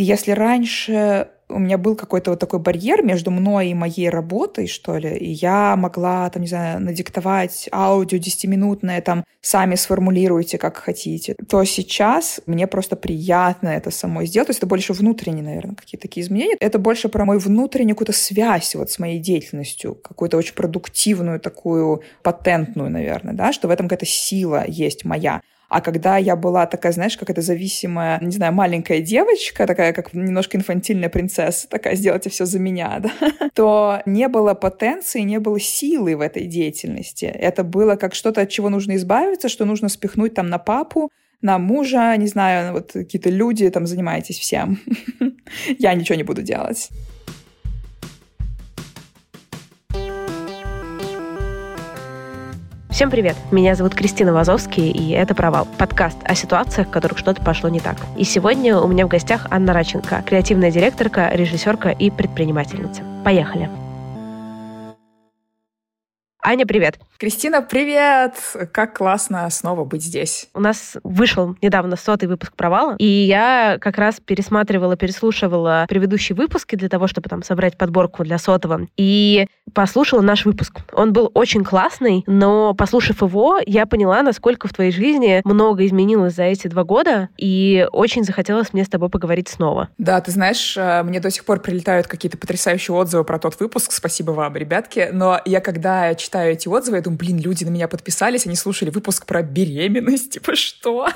И если раньше у меня был какой-то вот такой барьер между мной и моей работой, что ли, и я могла, там, не знаю, надиктовать аудио 10-минутное, там, сами сформулируйте, как хотите, то сейчас мне просто приятно это самой сделать. То есть это больше внутренние, наверное, какие-то такие изменения. Это больше про мою внутреннюю какую-то связь вот с моей деятельностью, какую-то очень продуктивную, такую патентную, наверное, да, что в этом какая-то сила есть моя. А когда я была такая, знаешь, как это зависимая, не знаю, маленькая девочка, такая как немножко инфантильная принцесса, такая, сделайте все за меня, да, то не было потенции, не было силы в этой деятельности. Это было как что-то, от чего нужно избавиться, что нужно спихнуть там на папу, на мужа, не знаю, вот какие-то люди там занимаетесь всем. Я ничего не буду делать. Всем привет! Меня зовут Кристина Вазовский, и это «Провал» — подкаст о ситуациях, в которых что-то пошло не так. И сегодня у меня в гостях Анна Раченко, креативная директорка, режиссерка и предпринимательница. Поехали! Аня, привет. Кристина, привет! Как классно снова быть здесь. У нас вышел недавно сотый выпуск «Провала», и я как раз пересматривала, переслушивала предыдущие выпуски для того, чтобы там собрать подборку для сотого, и послушала наш выпуск. Он был очень классный, но послушав его, я поняла, насколько в твоей жизни много изменилось за эти два года, и очень захотелось мне с тобой поговорить снова. Да, ты знаешь, э, мне до сих пор прилетают какие-то потрясающие отзывы про тот выпуск. Спасибо вам, ребятки. Но я когда читаю эти отзывы, я думаю, блин, люди на меня подписались, они слушали выпуск про беременность, типа что?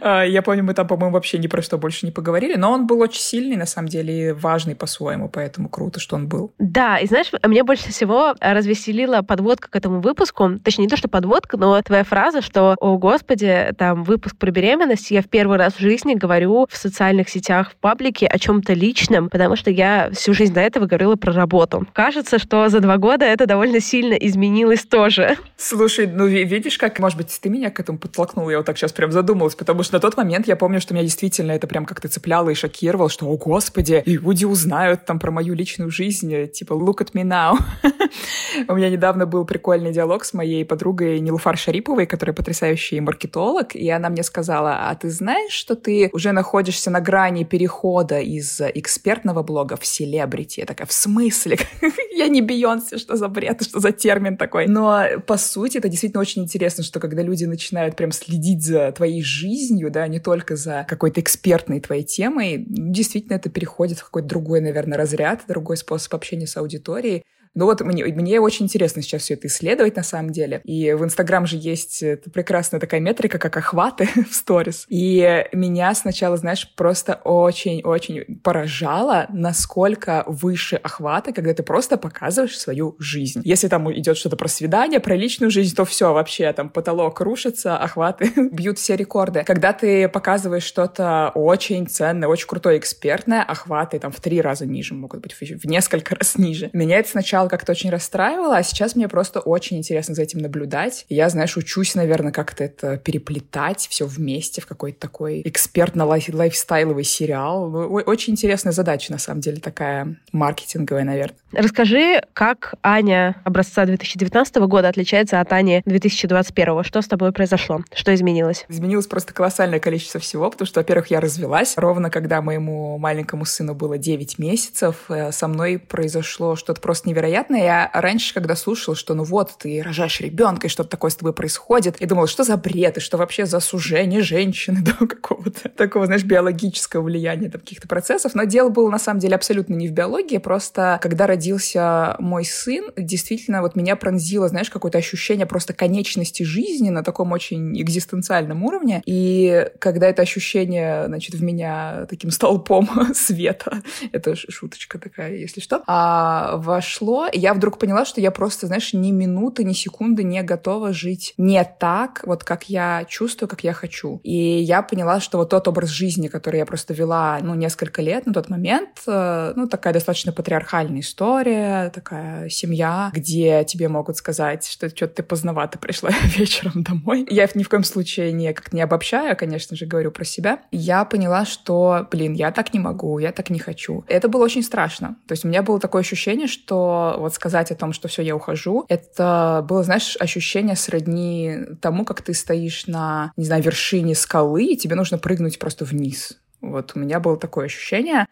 А, я помню, мы там, по-моему, вообще ни про что больше не поговорили, но он был очень сильный, на самом деле, и важный по-своему, поэтому круто, что он был. Да, и знаешь, мне больше всего развеселила подводка к этому выпуску, точнее, не то, что подводка, но твоя фраза, что, о господи, там, выпуск про беременность, я в первый раз в жизни говорю в социальных сетях, в паблике о чем-то личном, потому что я всю жизнь до этого говорила про работу. Кажется, что за два года это довольно сильно изменилось тоже. Слушай, ну видишь, как, может быть, ты меня к этому подтолкнула, я вот так сейчас прям задумалась, потому что на тот момент я помню, что меня действительно это прям как-то цепляло и шокировало, что, о господи, люди узнают там про мою личную жизнь, типа, look at me now. У меня недавно был прикольный диалог с моей подругой Нилуфар Шариповой, которая потрясающий маркетолог, и она мне сказала, а ты знаешь, что ты уже находишься на грани перехода из экспертного блога в селебрити? Я такая, в смысле? Я не Бейонсе, что за бред, что за термин такой? Но, по сути, это действительно очень интересно, что когда люди начинают прям следить за твоей жизнью, да, не только за какой-то экспертной твоей темой, действительно это переходит в какой-то другой, наверное, разряд, другой способ общения с аудиторией. Ну вот мне, мне очень интересно сейчас все это исследовать на самом деле. И в Инстаграм же есть прекрасная такая метрика, как охваты в сторис. И меня сначала, знаешь, просто очень-очень поражало, насколько выше охваты, когда ты просто показываешь свою жизнь. Если там идет что-то про свидание, про личную жизнь, то все, вообще там потолок рушится, охваты бьют все рекорды. Когда ты показываешь что-то очень ценное, очень крутое, экспертное, охваты там в три раза ниже могут быть, в несколько раз ниже. Меня это сначала сначала как-то очень расстраивало, а сейчас мне просто очень интересно за этим наблюдать. я, знаешь, учусь, наверное, как-то это переплетать все вместе в какой-то такой экспертно-лайфстайловый сериал. Очень интересная задача, на самом деле, такая маркетинговая, наверное. Расскажи, как Аня образца 2019 года отличается от Ани 2021? Что с тобой произошло? Что изменилось? Изменилось просто колоссальное количество всего, потому что, во-первых, я развелась. Ровно когда моему маленькому сыну было 9 месяцев, э, со мной произошло что-то просто невероятное невероятно. Я раньше, когда слушала, что ну вот, ты рожаешь ребенка, и что-то такое с тобой происходит, я думала, что за бред, и что вообще за сужение женщины до какого-то такого, знаешь, биологического влияния там, каких-то процессов. Но дело было, на самом деле, абсолютно не в биологии, просто когда родился мой сын, действительно вот меня пронзило, знаешь, какое-то ощущение просто конечности жизни на таком очень экзистенциальном уровне. И когда это ощущение, значит, в меня таким столпом света, это шуточка такая, если что, а вошло я вдруг поняла, что я просто, знаешь, ни минуты, ни секунды не готова жить не так, вот как я чувствую, как я хочу. И я поняла, что вот тот образ жизни, который я просто вела, ну, несколько лет на тот момент, э, ну, такая достаточно патриархальная история, такая семья, где тебе могут сказать, что что-то ты поздновато пришла вечером домой. Я ни в коем случае не как не обобщаю, конечно же, говорю про себя. Я поняла, что, блин, я так не могу, я так не хочу. Это было очень страшно. То есть у меня было такое ощущение, что вот сказать о том, что все, я ухожу, это было, знаешь, ощущение сродни тому, как ты стоишь на, не знаю, вершине скалы, и тебе нужно прыгнуть просто вниз Вот у меня было такое ощущение.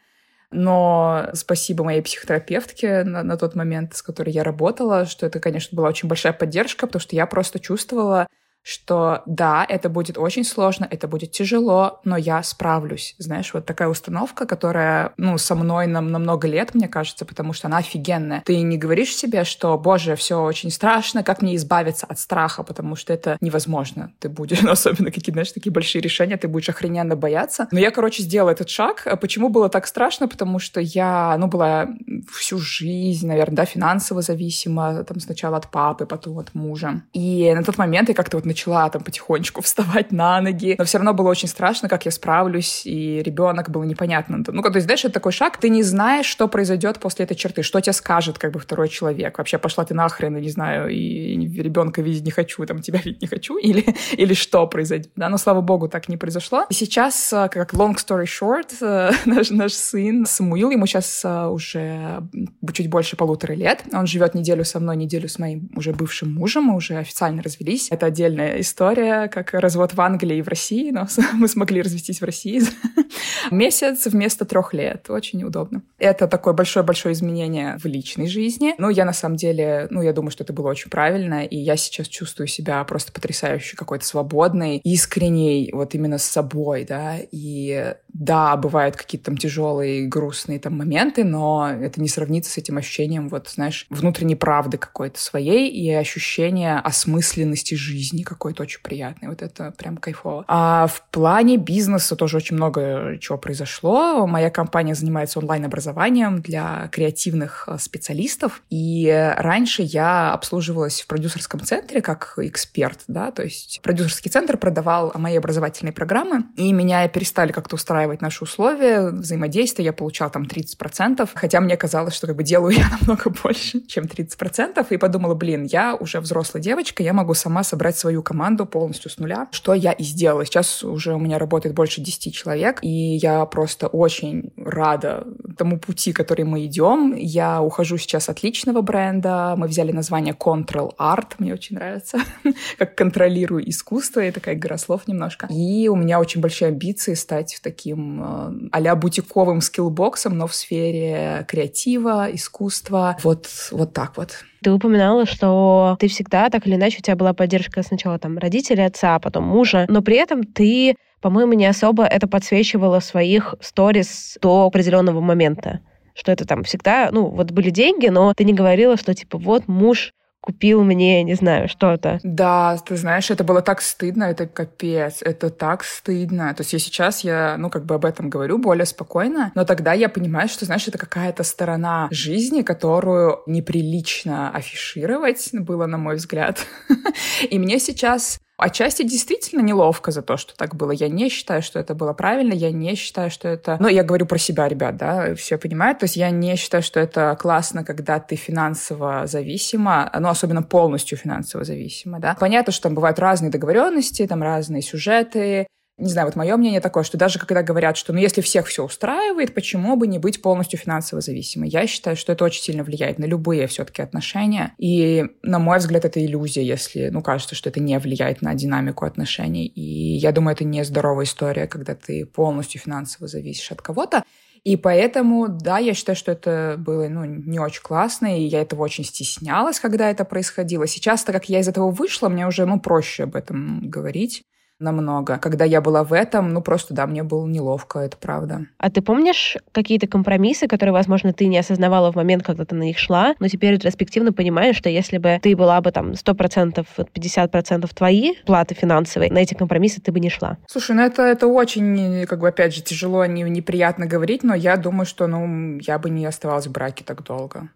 Но спасибо моей психотерапевтке на, на тот момент, с которой я работала, что это, конечно, была очень большая поддержка, потому что я просто чувствовала, что да, это будет очень сложно, это будет тяжело, но я справлюсь. Знаешь, вот такая установка, которая, ну, со мной на, на много лет, мне кажется, потому что она офигенная. Ты не говоришь себе, что, боже, все очень страшно, как мне избавиться от страха, потому что это невозможно. Ты будешь, ну, особенно какие-то, знаешь, такие большие решения, ты будешь охрененно бояться. Но я, короче, сделала этот шаг. А почему было так страшно? Потому что я, ну, была всю жизнь, наверное, да, финансово зависима, там, сначала от папы, потом от мужа. И на тот момент я как-то вот начала там потихонечку вставать на ноги, но все равно было очень страшно, как я справлюсь, и ребенок было непонятно. Ну, то есть, знаешь, это такой шаг, ты не знаешь, что произойдет после этой черты, что тебе скажет как бы второй человек. Вообще пошла ты нахрен, и не знаю, и ребенка видеть не хочу, там, тебя видеть не хочу, или, или что произойдет. Да, но, слава богу, так не произошло. И сейчас, э, как long story short, э, наш, наш сын Самуил, ему сейчас э, уже чуть больше полутора лет. Он живет неделю со мной, неделю с моим уже бывшим мужем, мы уже официально развелись. Это отдельная история, как развод в Англии и в России, но мы смогли развестись в России. Месяц вместо трех лет. Очень удобно. Это такое большое-большое изменение в личной жизни. Ну, я на самом деле, ну, я думаю, что это было очень правильно, и я сейчас чувствую себя просто потрясающе какой-то свободной, искренней, вот именно с собой, да, и да, бывают какие-то там тяжелые, грустные там моменты, но это не сравнится с этим ощущением, вот, знаешь, внутренней правды какой-то своей и ощущение осмысленности жизни какой-то очень приятный. Вот это прям кайфово. А в плане бизнеса тоже очень много чего произошло. Моя компания занимается онлайн-образованием для креативных э, специалистов. И раньше я обслуживалась в продюсерском центре как эксперт, да, то есть продюсерский центр продавал мои образовательные программы, и меня перестали как-то устраивать наши условия взаимодействия. Я получала там 30%, хотя мне казалось, что как бы делаю я намного больше, чем 30%, и подумала, блин, я уже взрослая девочка, я могу сама собрать свою команду полностью с нуля, что я и сделала. Сейчас уже у меня работает больше 10 человек, и я просто очень рада тому пути, который мы идем. Я ухожу сейчас от личного бренда. Мы взяли название Control Art, мне очень нравится, как контролирую искусство, и такая игра немножко. И у меня очень большие амбиции стать таким э, а-ля бутиковым скиллбоксом, но в сфере креатива, искусства. Вот, вот так вот. Ты упоминала, что ты всегда, так или иначе, у тебя была поддержка сначала там родителей, отца, а потом мужа, но при этом ты, по-моему, не особо это подсвечивала в своих сторис до определенного момента что это там всегда, ну, вот были деньги, но ты не говорила, что типа вот муж купил мне, не знаю, что-то. Да, ты знаешь, это было так стыдно, это капец, это так стыдно. То есть я сейчас, я, ну, как бы об этом говорю более спокойно, но тогда я понимаю, что, знаешь, это какая-то сторона жизни, которую неприлично афишировать было, на мой взгляд. И мне сейчас Отчасти действительно неловко за то, что так было. Я не считаю, что это было правильно, я не считаю, что это... Ну, я говорю про себя, ребят, да, все понимают. То есть я не считаю, что это классно, когда ты финансово зависима, ну, особенно полностью финансово зависима, да. Понятно, что там бывают разные договоренности, там разные сюжеты, не знаю, вот мое мнение такое, что даже когда говорят, что ну если всех все устраивает, почему бы не быть полностью финансово зависимой? Я считаю, что это очень сильно влияет на любые все-таки отношения. И, на мой взгляд, это иллюзия, если, ну, кажется, что это не влияет на динамику отношений. И я думаю, это не здоровая история, когда ты полностью финансово зависишь от кого-то. И поэтому, да, я считаю, что это было ну, не очень классно, и я этого очень стеснялась, когда это происходило. Сейчас, так как я из этого вышла, мне уже ну, проще об этом говорить намного. Когда я была в этом, ну просто, да, мне было неловко, это правда. А ты помнишь какие-то компромиссы, которые, возможно, ты не осознавала в момент, когда ты на них шла, но теперь ретроспективно понимаешь, что если бы ты была бы там 100%, 50% твои платы финансовые, на эти компромиссы ты бы не шла? Слушай, ну это, это очень, как бы, опять же, тяжело, не, неприятно говорить, но я думаю, что, ну, я бы не оставалась в браке так долго.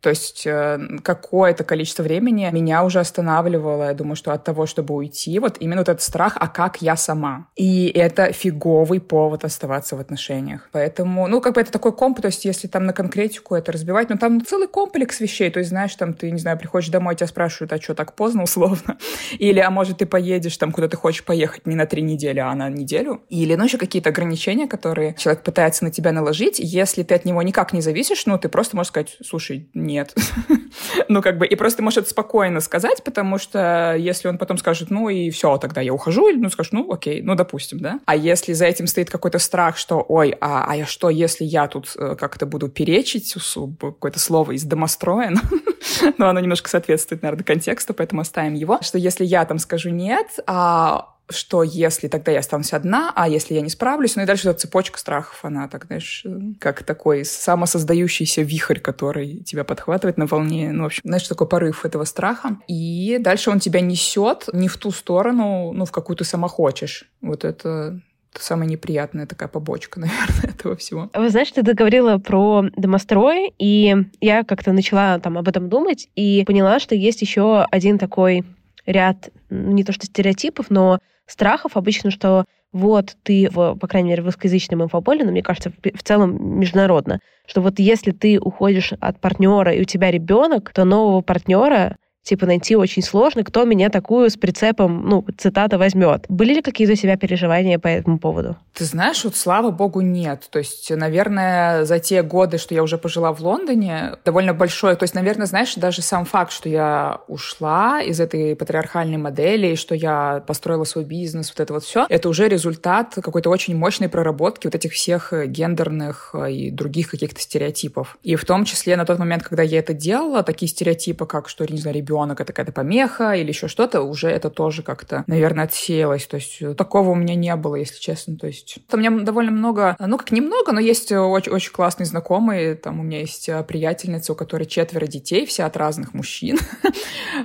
То есть э, какое-то количество времени меня уже останавливало, я думаю, что от того, чтобы уйти, вот именно вот этот страх, а как я сама. И это фиговый повод оставаться в отношениях. Поэтому, ну, как бы это такой комп, то есть если там на конкретику это разбивать, ну, там целый комплекс вещей, то есть, знаешь, там ты, не знаю, приходишь домой, тебя спрашивают, а что так поздно, условно? Или, а может, ты поедешь там, куда ты хочешь поехать не на три недели, а на неделю? Или, ну, еще какие-то ограничения, которые человек пытается на тебя наложить, если ты от него никак не зависишь, ну, ты просто можешь сказать, слушай, нет. ну, как бы, и просто может спокойно сказать, потому что если он потом скажет, ну, и все, тогда я ухожу, или, ну, скажешь, ну, окей, ну, допустим, да. А если за этим стоит какой-то страх, что, ой, а, а что, если я тут э, как-то буду перечить, какое-то слово из домостроя, но оно немножко соответствует, наверное, контексту, поэтому оставим его, что если я там скажу нет, а что если тогда я останусь одна, а если я не справлюсь, ну и дальше эта цепочка страхов, она так, знаешь, как такой самосоздающийся вихрь, который тебя подхватывает на волне, ну, в общем, знаешь, такой порыв этого страха, и дальше он тебя несет не в ту сторону, ну, в какую ты сама хочешь. Вот это самая неприятная такая побочка, наверное, этого всего. Вы знаете, ты договорила про домострой, и я как-то начала там об этом думать и поняла, что есть еще один такой ряд, не то что стереотипов, но страхов. Обычно, что вот ты, в, по крайней мере, в русскоязычном инфополе, но мне кажется, в, целом международно, что вот если ты уходишь от партнера и у тебя ребенок, то нового партнера типа найти очень сложно, кто меня такую с прицепом, ну, цитата, возьмет. Были ли какие-то у себя переживания по этому поводу? Ты знаешь, вот слава богу, нет. То есть, наверное, за те годы, что я уже пожила в Лондоне, довольно большое. То есть, наверное, знаешь, даже сам факт, что я ушла из этой патриархальной модели, и что я построила свой бизнес, вот это вот все, это уже результат какой-то очень мощной проработки вот этих всех гендерных и других каких-то стереотипов. И в том числе на тот момент, когда я это делала, такие стереотипы, как, что, не знаю, ребенок это какая-то помеха или еще что-то, уже это тоже как-то, наверное, отсеялось. То есть э, такого у меня не было, если честно. То есть у меня довольно много, ну как немного, но есть очень, очень классные знакомые. Там у меня есть э, приятельница, у которой четверо детей, все от разных мужчин.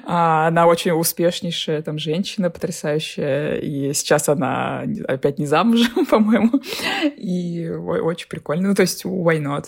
А, она очень успешнейшая там женщина, потрясающая. И сейчас она опять не замужем, по-моему. И очень прикольно. Ну, то есть, why not?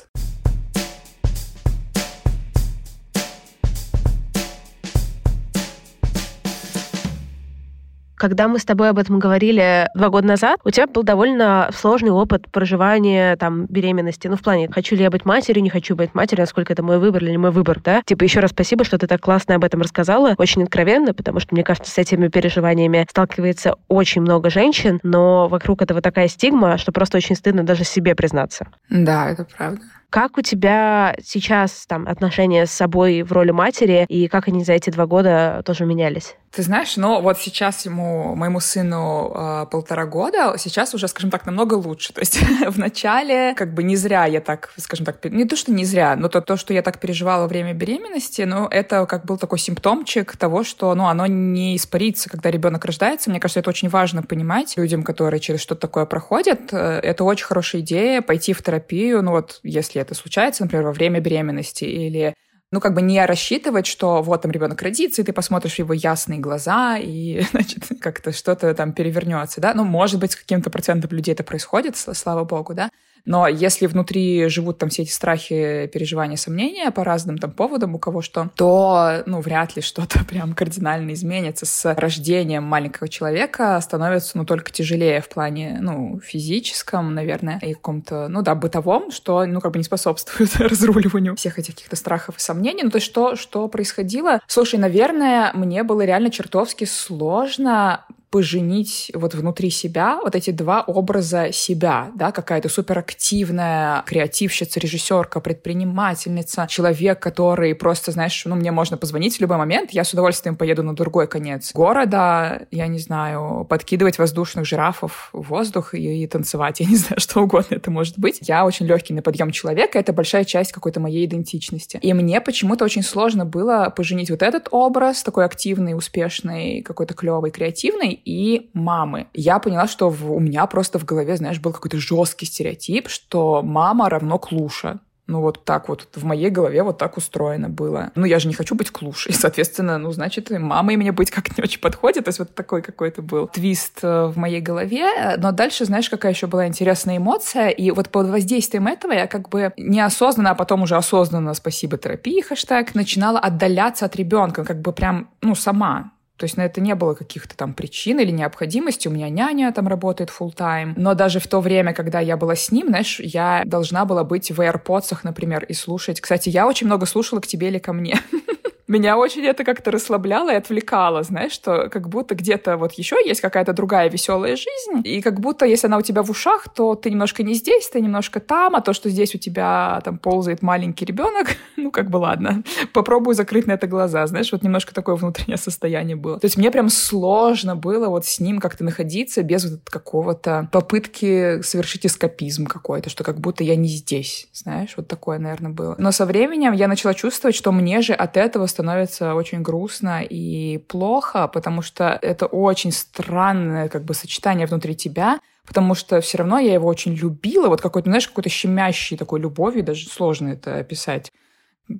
Когда мы с тобой об этом говорили два года назад, у тебя был довольно сложный опыт проживания там беременности. Ну, в плане, хочу ли я быть матерью, не хочу быть матерью, насколько это мой выбор или не мой выбор, да? Типа, еще раз спасибо, что ты так классно об этом рассказала, очень откровенно, потому что, мне кажется, с этими переживаниями сталкивается очень много женщин, но вокруг этого такая стигма, что просто очень стыдно даже себе признаться. Да, это правда. Как у тебя сейчас там отношения с собой в роли матери, и как они за эти два года тоже менялись? Ты знаешь, ну вот сейчас ему, моему сыну э, полтора года, сейчас уже, скажем так, намного лучше. То есть в начале как бы не зря я так, скажем так, не то, что не зря, но то, то, что я так переживала во время беременности, ну это как был такой симптомчик того, что ну, оно не испарится, когда ребенок рождается. Мне кажется, это очень важно понимать людям, которые через что-то такое проходят. Э, это очень хорошая идея пойти в терапию, ну вот если если это случается, например, во время беременности или ну, как бы не рассчитывать, что вот там ребенок родится, и ты посмотришь в его ясные глаза, и, значит, как-то что-то там перевернется, да. Ну, может быть, с каким-то процентом людей это происходит, слава богу, да. Но если внутри живут там все эти страхи, переживания, сомнения по разным там поводам, у кого что, то, ну, вряд ли что-то прям кардинально изменится. С рождением маленького человека становится, ну, только тяжелее в плане, ну, физическом, наверное, и каком-то, ну, да, бытовом, что, ну, как бы не способствует разруливанию всех этих каких-то страхов и сомнений. Ну, то есть что, что происходило? Слушай, наверное, мне было реально чертовски сложно поженить вот внутри себя вот эти два образа себя, да, какая-то суперактивная креативщица, режиссерка, предпринимательница, человек, который просто, знаешь, ну, мне можно позвонить в любой момент, я с удовольствием поеду на другой конец города, я не знаю, подкидывать воздушных жирафов в воздух и, и танцевать, я не знаю, что угодно это может быть. Я очень легкий на подъем человека, это большая часть какой-то моей идентичности. И мне почему-то очень сложно было поженить вот этот образ, такой активный, успешный, какой-то клевый, креативный, и мамы. Я поняла, что в, у меня просто в голове, знаешь, был какой-то жесткий стереотип, что мама равно клуша. Ну, вот так вот в моей голове вот так устроено было. Ну, я же не хочу быть клушей, соответственно, ну, значит, и мамой мне быть как не очень подходит. То есть вот такой какой-то был твист э, в моей голове. Но дальше, знаешь, какая еще была интересная эмоция. И вот под воздействием этого я как бы неосознанно, а потом уже осознанно, спасибо терапии, хэштег, начинала отдаляться от ребенка, как бы прям, ну, сама. То есть на это не было каких-то там причин или необходимости. У меня няня там работает full time. Но даже в то время, когда я была с ним, знаешь, я должна была быть в AirPods, например, и слушать. Кстати, я очень много слушала к тебе или ко мне. меня очень это как-то расслабляло и отвлекало, знаешь, что как будто где-то вот еще есть какая-то другая веселая жизнь, и как будто если она у тебя в ушах, то ты немножко не здесь, ты немножко там, а то, что здесь у тебя там ползает маленький ребенок, ну как бы ладно, попробую закрыть на это глаза, знаешь, вот немножко такое внутреннее состояние было. То есть мне прям сложно было вот с ним как-то находиться без вот какого-то попытки совершить эскапизм какой-то, что как будто я не здесь, знаешь, вот такое, наверное, было. Но со временем я начала чувствовать, что мне же от этого становится очень грустно и плохо, потому что это очень странное как бы сочетание внутри тебя, потому что все равно я его очень любила, вот какой-то, знаешь, какой-то щемящей такой любовью, даже сложно это описать.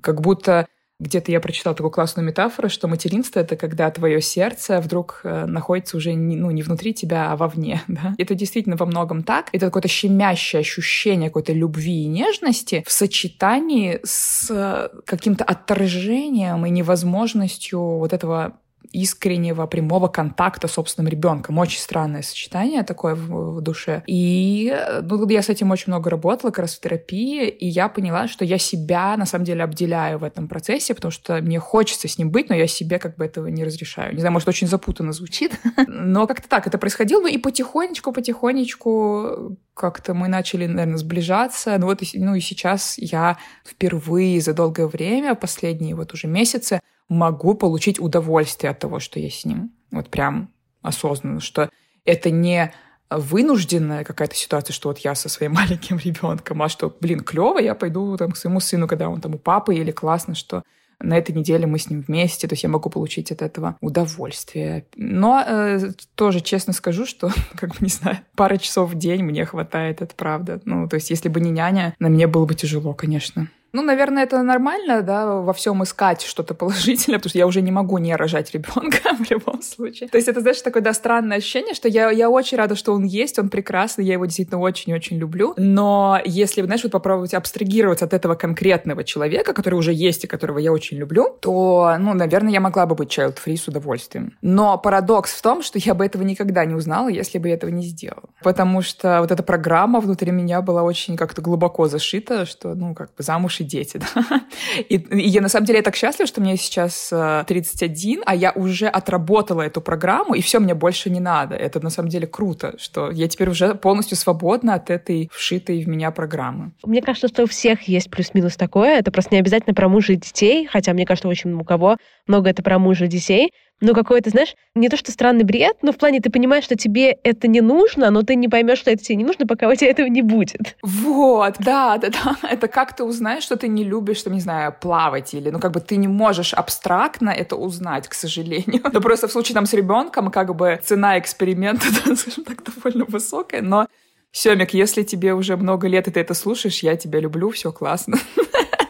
Как будто где-то я прочитала такую классную метафору, что материнство — это когда твое сердце вдруг э, находится уже не, ну, не внутри тебя, а вовне. Да? Это действительно во многом так. Это какое-то щемящее ощущение какой-то любви и нежности в сочетании с э, каким-то отторжением и невозможностью вот этого искреннего прямого контакта с собственным ребенком. Очень странное сочетание такое в, в душе. И ну, я с этим очень много работала, как раз в терапии, и я поняла, что я себя на самом деле обделяю в этом процессе, потому что мне хочется с ним быть, но я себе как бы этого не разрешаю. Не знаю, может, очень запутанно звучит, но как-то так это происходило, ну и потихонечку, потихонечку как-то мы начали, наверное, сближаться. Ну вот, ну и сейчас я впервые за долгое время, последние вот уже месяцы, могу получить удовольствие от того, что я с ним. Вот прям осознанно, что это не вынужденная какая-то ситуация, что вот я со своим маленьким ребенком, а что, блин, клево, я пойду там к своему сыну, когда он там у папы, или классно, что на этой неделе мы с ним вместе, то есть я могу получить от этого удовольствие. Но э, тоже честно скажу, что, как бы, не знаю, пара часов в день мне хватает, это правда. Ну, то есть если бы не няня, на мне было бы тяжело, конечно. Ну, наверное, это нормально, да, во всем искать что-то положительное, потому что я уже не могу не рожать ребенка в любом случае. То есть это, знаешь, такое, да, странное ощущение, что я, я очень рада, что он есть, он прекрасный, я его действительно очень-очень люблю. Но если, знаешь, вот попробовать абстрагироваться от этого конкретного человека, который уже есть и которого я очень люблю, то, ну, наверное, я могла бы быть child-free с удовольствием. Но парадокс в том, что я бы этого никогда не узнала, если бы я этого не сделала. Потому что вот эта программа внутри меня была очень как-то глубоко зашита, что, ну, как бы замуж и дети, да. И, и я на самом деле я так счастлива, что мне сейчас 31, э, а я уже отработала эту программу, и все, мне больше не надо. Это на самом деле круто, что я теперь уже полностью свободна от этой вшитой в меня программы. Мне кажется, что у всех есть плюс-минус такое. Это просто не обязательно про мужа и детей, хотя мне кажется, очень у кого много это про мужа и детей ну, какой-то, знаешь, не то что странный бред, но в плане ты понимаешь, что тебе это не нужно, но ты не поймешь, что это тебе не нужно, пока у тебя этого не будет. Вот, да, да, да. Это как ты узнаешь, что ты не любишь, там, не знаю, плавать или, ну, как бы ты не можешь абстрактно это узнать, к сожалению. Но просто в случае там с ребенком, как бы цена эксперимента, да, скажем так, довольно высокая, но Семик, если тебе уже много лет, и ты это слушаешь, я тебя люблю, все классно.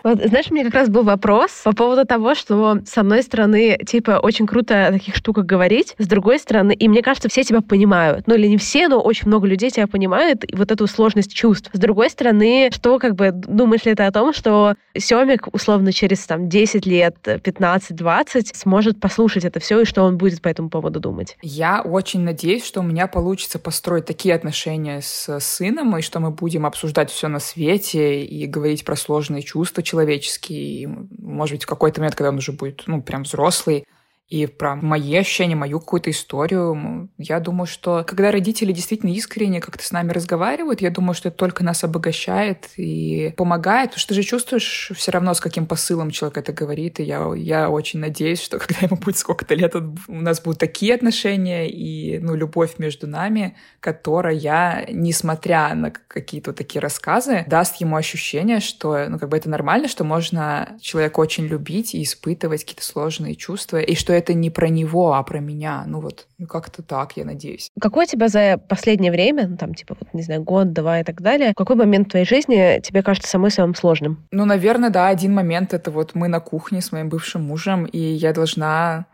Вот, знаешь, меня как раз был вопрос по поводу того, что с одной стороны, типа, очень круто о таких штуках говорить, с другой стороны, и мне кажется, все тебя понимают. Ну, или не все, но очень много людей тебя понимают, и вот эту сложность чувств. С другой стороны, что, как бы, думаешь ли ты о том, что Семик, условно, через, там, 10 лет, 15-20 сможет послушать это все, и что он будет по этому поводу думать? Я очень надеюсь, что у меня получится построить такие отношения с сыном, и что мы будем обсуждать все на свете и говорить про сложные чувства человеческий. Может быть, в какой-то момент, когда он уже будет, ну, прям взрослый, и про мои ощущения, мою какую-то историю. Я думаю, что когда родители действительно искренне как-то с нами разговаривают, я думаю, что это только нас обогащает и помогает, потому что ты же чувствуешь все равно, с каким посылом человек это говорит, и я, я очень надеюсь, что когда ему будет сколько-то лет, у нас будут такие отношения и ну, любовь между нами, которая, несмотря на какие-то такие рассказы, даст ему ощущение, что ну, как бы это нормально, что можно человека очень любить и испытывать какие-то сложные чувства, и что это не про него, а про меня. Ну вот, ну как-то так, я надеюсь. Какой у тебя за последнее время, ну там типа, вот, не знаю, год, два и так далее, какой момент в твоей жизни тебе кажется самым самым сложным? Ну, наверное, да, один момент — это вот мы на кухне с моим бывшим мужем, и я должна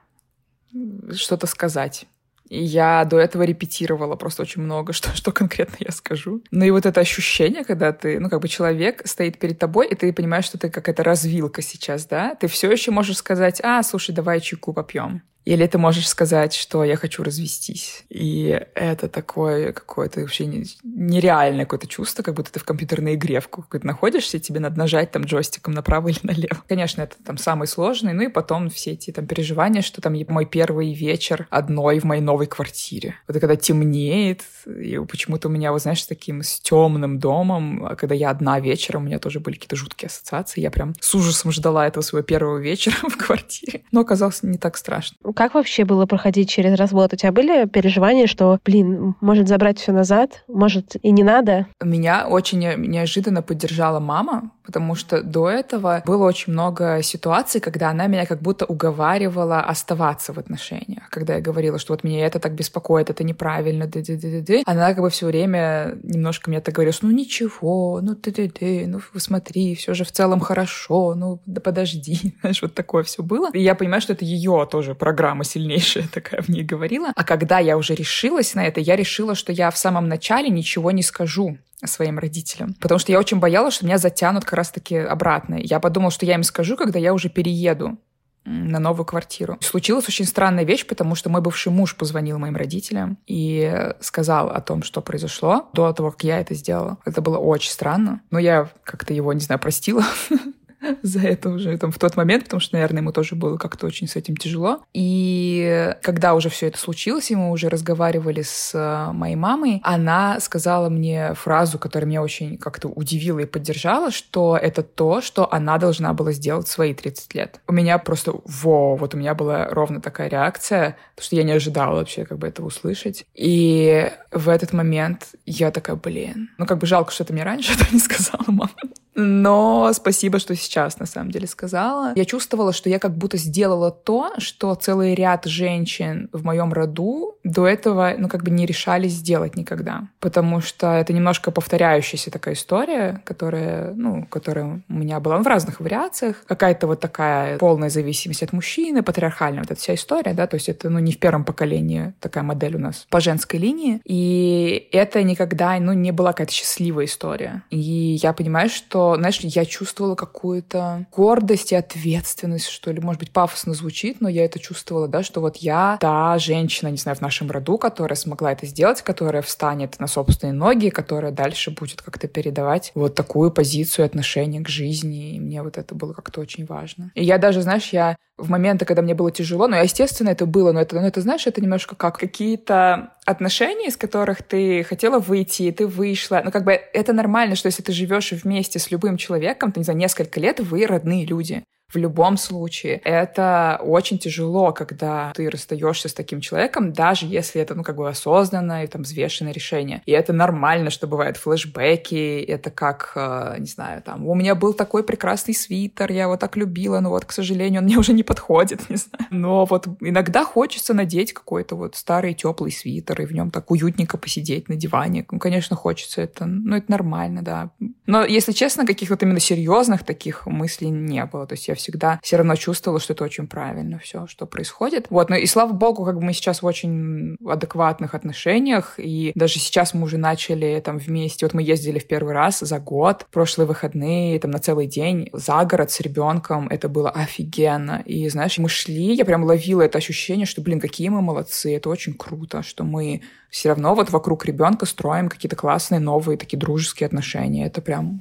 что-то сказать. Я до этого репетировала просто очень много, что, что конкретно я скажу. Ну и вот это ощущение, когда ты, ну как бы человек стоит перед тобой, и ты понимаешь, что ты какая-то развилка сейчас, да? Ты все еще можешь сказать, а, слушай, давай чайку попьем. Или ты можешь сказать, что я хочу развестись. И это такое какое-то вообще нереальное какое-то чувство, как будто ты в компьютерной игре в какой-то находишься, и тебе надо нажать там джойстиком направо или налево. Конечно, это там самый сложный, ну и потом все эти там переживания, что там мой первый вечер одной в моей новой квартире. Вот когда темнеет, и почему-то у меня, вот знаешь, с таким с темным домом, а когда я одна вечером, у меня тоже были какие-то жуткие ассоциации. Я прям с ужасом ждала этого своего первого вечера в квартире. Но оказалось не так страшно. Как вообще было проходить через развод? У тебя были переживания, что, блин, может забрать все назад, может и не надо? Меня очень неожиданно поддержала мама, потому что до этого было очень много ситуаций, когда она меня как будто уговаривала оставаться в отношениях. Когда я говорила, что вот меня это так беспокоит, это неправильно, ды -ды -ды -ды. она как бы все время немножко мне так говорила, что ну ничего, ну ты ты ты ну смотри, все же в целом хорошо, ну да подожди, знаешь, вот такое все было. И я понимаю, что это ее тоже программа сильнейшая такая в ней говорила. А когда я уже решилась на это, я решила, что я в самом начале ничего не скажу своим родителям. Потому что я очень боялась, что меня затянут как раз-таки обратно. Я подумала, что я им скажу, когда я уже перееду на новую квартиру. Случилась очень странная вещь, потому что мой бывший муж позвонил моим родителям и сказал о том, что произошло до того, как я это сделала. Это было очень странно. Но я как-то его, не знаю, простила. за это уже там в тот момент, потому что, наверное, ему тоже было как-то очень с этим тяжело. И когда уже все это случилось, и мы уже разговаривали с э, моей мамой, она сказала мне фразу, которая меня очень как-то удивила и поддержала, что это то, что она должна была сделать в свои 30 лет. У меня просто, во, вот у меня была ровно такая реакция, потому что я не ожидала вообще как бы этого услышать. И в этот момент я такая, блин, ну как бы жалко, что ты мне раньше это не сказала, мама. Но спасибо, что сейчас на самом деле сказала. Я чувствовала, что я как будто сделала то, что целый ряд женщин в моем роду до этого, ну, как бы не решались сделать никогда. Потому что это немножко повторяющаяся такая история, которая, ну, которая у меня была в разных вариациях. Какая-то вот такая полная зависимость от мужчины, патриархальная вот эта вся история, да, то есть это, ну, не в первом поколении такая модель у нас по женской линии. И это никогда, ну, не была какая-то счастливая история. И я понимаю, что знаешь, я чувствовала какую-то гордость и ответственность, что ли. Может быть, пафосно звучит, но я это чувствовала, да, что вот я та женщина, не знаю, в нашем роду, которая смогла это сделать, которая встанет на собственные ноги, которая дальше будет как-то передавать вот такую позицию отношения к жизни. И мне вот это было как-то очень важно. И я даже, знаешь, я в моменты, когда мне было тяжело, ну, естественно, это было, но это, ну, это, знаешь, это немножко как какие-то отношения, из которых ты хотела выйти, и ты вышла. Ну, как бы это нормально, что если ты живешь вместе с любым человеком, то, не знаю, несколько лет, вы родные люди в любом случае. Это очень тяжело, когда ты расстаешься с таким человеком, даже если это, ну, как бы осознанное и там взвешенное решение. И это нормально, что бывают флешбеки, это как, э, не знаю, там, у меня был такой прекрасный свитер, я его так любила, но вот, к сожалению, он мне уже не подходит, не знаю. Но вот иногда хочется надеть какой-то вот старый теплый свитер и в нем так уютненько посидеть на диване. Ну, конечно, хочется это, ну, это нормально, да. Но, если честно, каких вот именно серьезных таких мыслей не было. То есть я всегда все равно чувствовала, что это очень правильно все, что происходит. Вот, ну и слава богу, как бы мы сейчас в очень адекватных отношениях, и даже сейчас мы уже начали там вместе, вот мы ездили в первый раз за год, прошлые выходные, там на целый день за город с ребенком, это было офигенно. И знаешь, мы шли, я прям ловила это ощущение, что, блин, какие мы молодцы, это очень круто, что мы все равно вот вокруг ребенка строим какие-то классные новые такие дружеские отношения. Это прям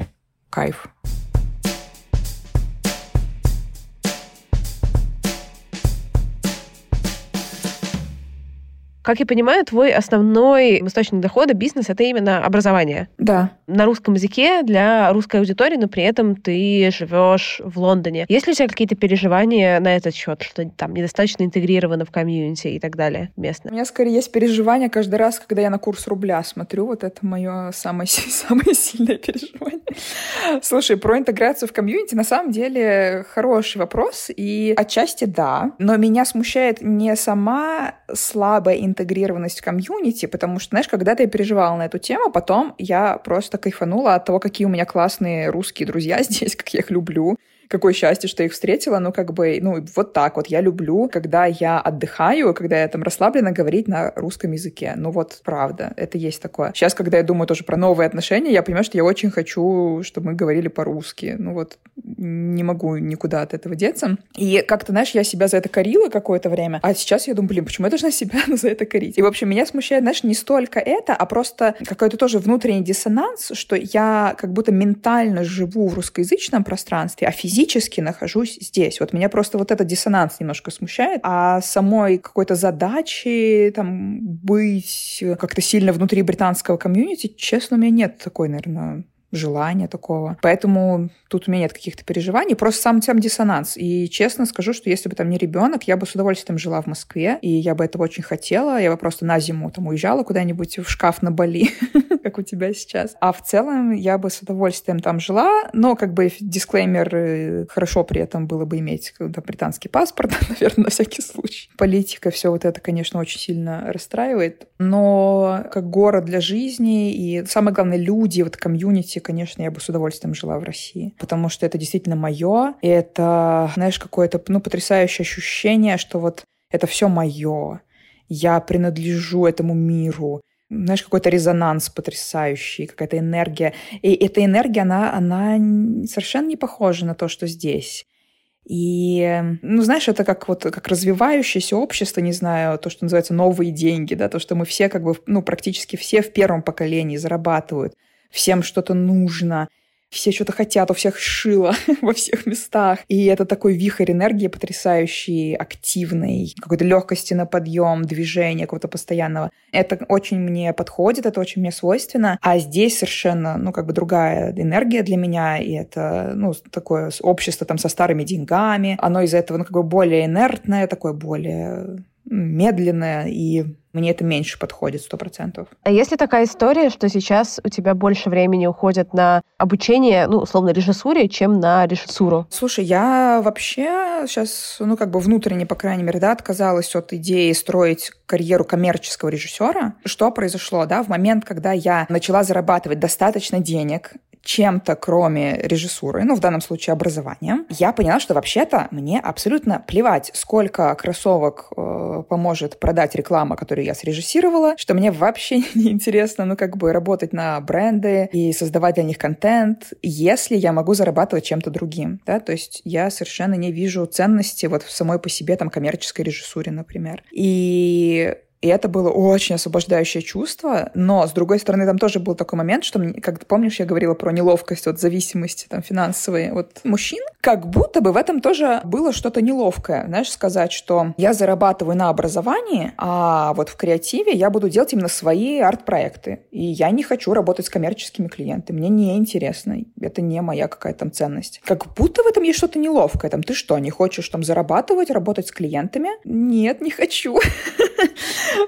кайф. Как я понимаю, твой основной источник дохода, бизнес, это именно образование. Да. На русском языке для русской аудитории, но при этом ты живешь в Лондоне. Есть ли у тебя какие-то переживания на этот счет, что там недостаточно интегрировано в комьюнити и так далее местно? У меня скорее есть переживания каждый раз, когда я на курс рубля смотрю. Вот это мое самое, самое сильное переживание. Слушай, про интеграцию в комьюнити на самом деле хороший вопрос. И отчасти да. Но меня смущает не сама слабая интегрированность в комьюнити, потому что, знаешь, когда-то я переживала на эту тему, потом я просто кайфанула от того, какие у меня классные русские друзья здесь, как я их люблю, какое счастье, что я их встретила, ну, как бы, ну, вот так вот. Я люблю, когда я отдыхаю, когда я там расслабленно говорить на русском языке. Ну, вот правда, это есть такое. Сейчас, когда я думаю тоже про новые отношения, я понимаю, что я очень хочу, чтобы мы говорили по-русски. Ну, вот не могу никуда от этого деться. И как-то, знаешь, я себя за это корила какое-то время, а сейчас я думаю, блин, почему я должна себя за это корить? И, в общем, меня смущает, знаешь, не столько это, а просто какой-то тоже внутренний диссонанс, что я как будто ментально живу в русскоязычном пространстве, а физически нахожусь здесь. Вот меня просто вот этот диссонанс немножко смущает, а самой какой-то задачи там быть как-то сильно внутри британского комьюнити, честно, у меня нет такой, наверное, желания такого. Поэтому тут у меня нет каких-то переживаний, просто сам тем диссонанс. И честно скажу, что если бы там не ребенок, я бы с удовольствием жила в Москве, и я бы этого очень хотела. Я бы просто на зиму там уезжала куда-нибудь в шкаф на Бали, как у тебя сейчас. А в целом я бы с удовольствием там жила, но как бы дисклеймер, э, хорошо при этом было бы иметь британский паспорт, наверное, на всякий случай. Политика, все вот это, конечно, очень сильно расстраивает. Но как город для жизни и самое главное, люди, вот комьюнити, конечно, я бы с удовольствием жила в России, потому что это действительно мое, и это, знаешь, какое-то, ну, потрясающее ощущение, что вот это все мое, я принадлежу этому миру, знаешь, какой-то резонанс потрясающий, какая-то энергия. И эта энергия, она, она совершенно не похожа на то, что здесь. И, ну, знаешь, это как вот как развивающееся общество, не знаю, то, что называется новые деньги, да, то, что мы все как бы, ну, практически все в первом поколении зарабатывают всем что-то нужно, все что-то хотят, у всех шило во всех местах. И это такой вихрь энергии потрясающий, активный, какой-то легкости на подъем, движения какого-то постоянного. Это очень мне подходит, это очень мне свойственно. А здесь совершенно, ну, как бы другая энергия для меня, и это, ну, такое общество там со старыми деньгами. Оно из-за этого, ну, как бы более инертное, такое более медленное и мне это меньше подходит, сто процентов. А если такая история, что сейчас у тебя больше времени уходит на обучение, ну, условно, режиссуре, чем на режиссуру? Слушай, я вообще сейчас, ну, как бы внутренне, по крайней мере, да, отказалась от идеи строить карьеру коммерческого режиссера. Что произошло, да, в момент, когда я начала зарабатывать достаточно денег, чем-то, кроме режиссуры, ну, в данном случае образованием, я поняла, что вообще-то мне абсолютно плевать, сколько кроссовок э, поможет продать реклама, которую я срежиссировала, что мне вообще не интересно, ну, как бы работать на бренды и создавать для них контент, если я могу зарабатывать чем-то другим, да, то есть я совершенно не вижу ценности вот в самой по себе там коммерческой режиссуре, например. И и это было очень освобождающее чувство, но, с другой стороны, там тоже был такой момент, что, как ты помнишь, я говорила про неловкость от зависимости там, финансовой от мужчин, как будто бы в этом тоже было что-то неловкое, знаешь, сказать, что я зарабатываю на образовании, а вот в креативе я буду делать именно свои арт-проекты, и я не хочу работать с коммерческими клиентами, мне не интересно, это не моя какая-то там ценность. Как будто в этом есть что-то неловкое, там, ты что, не хочешь там зарабатывать, работать с клиентами? Нет, не хочу.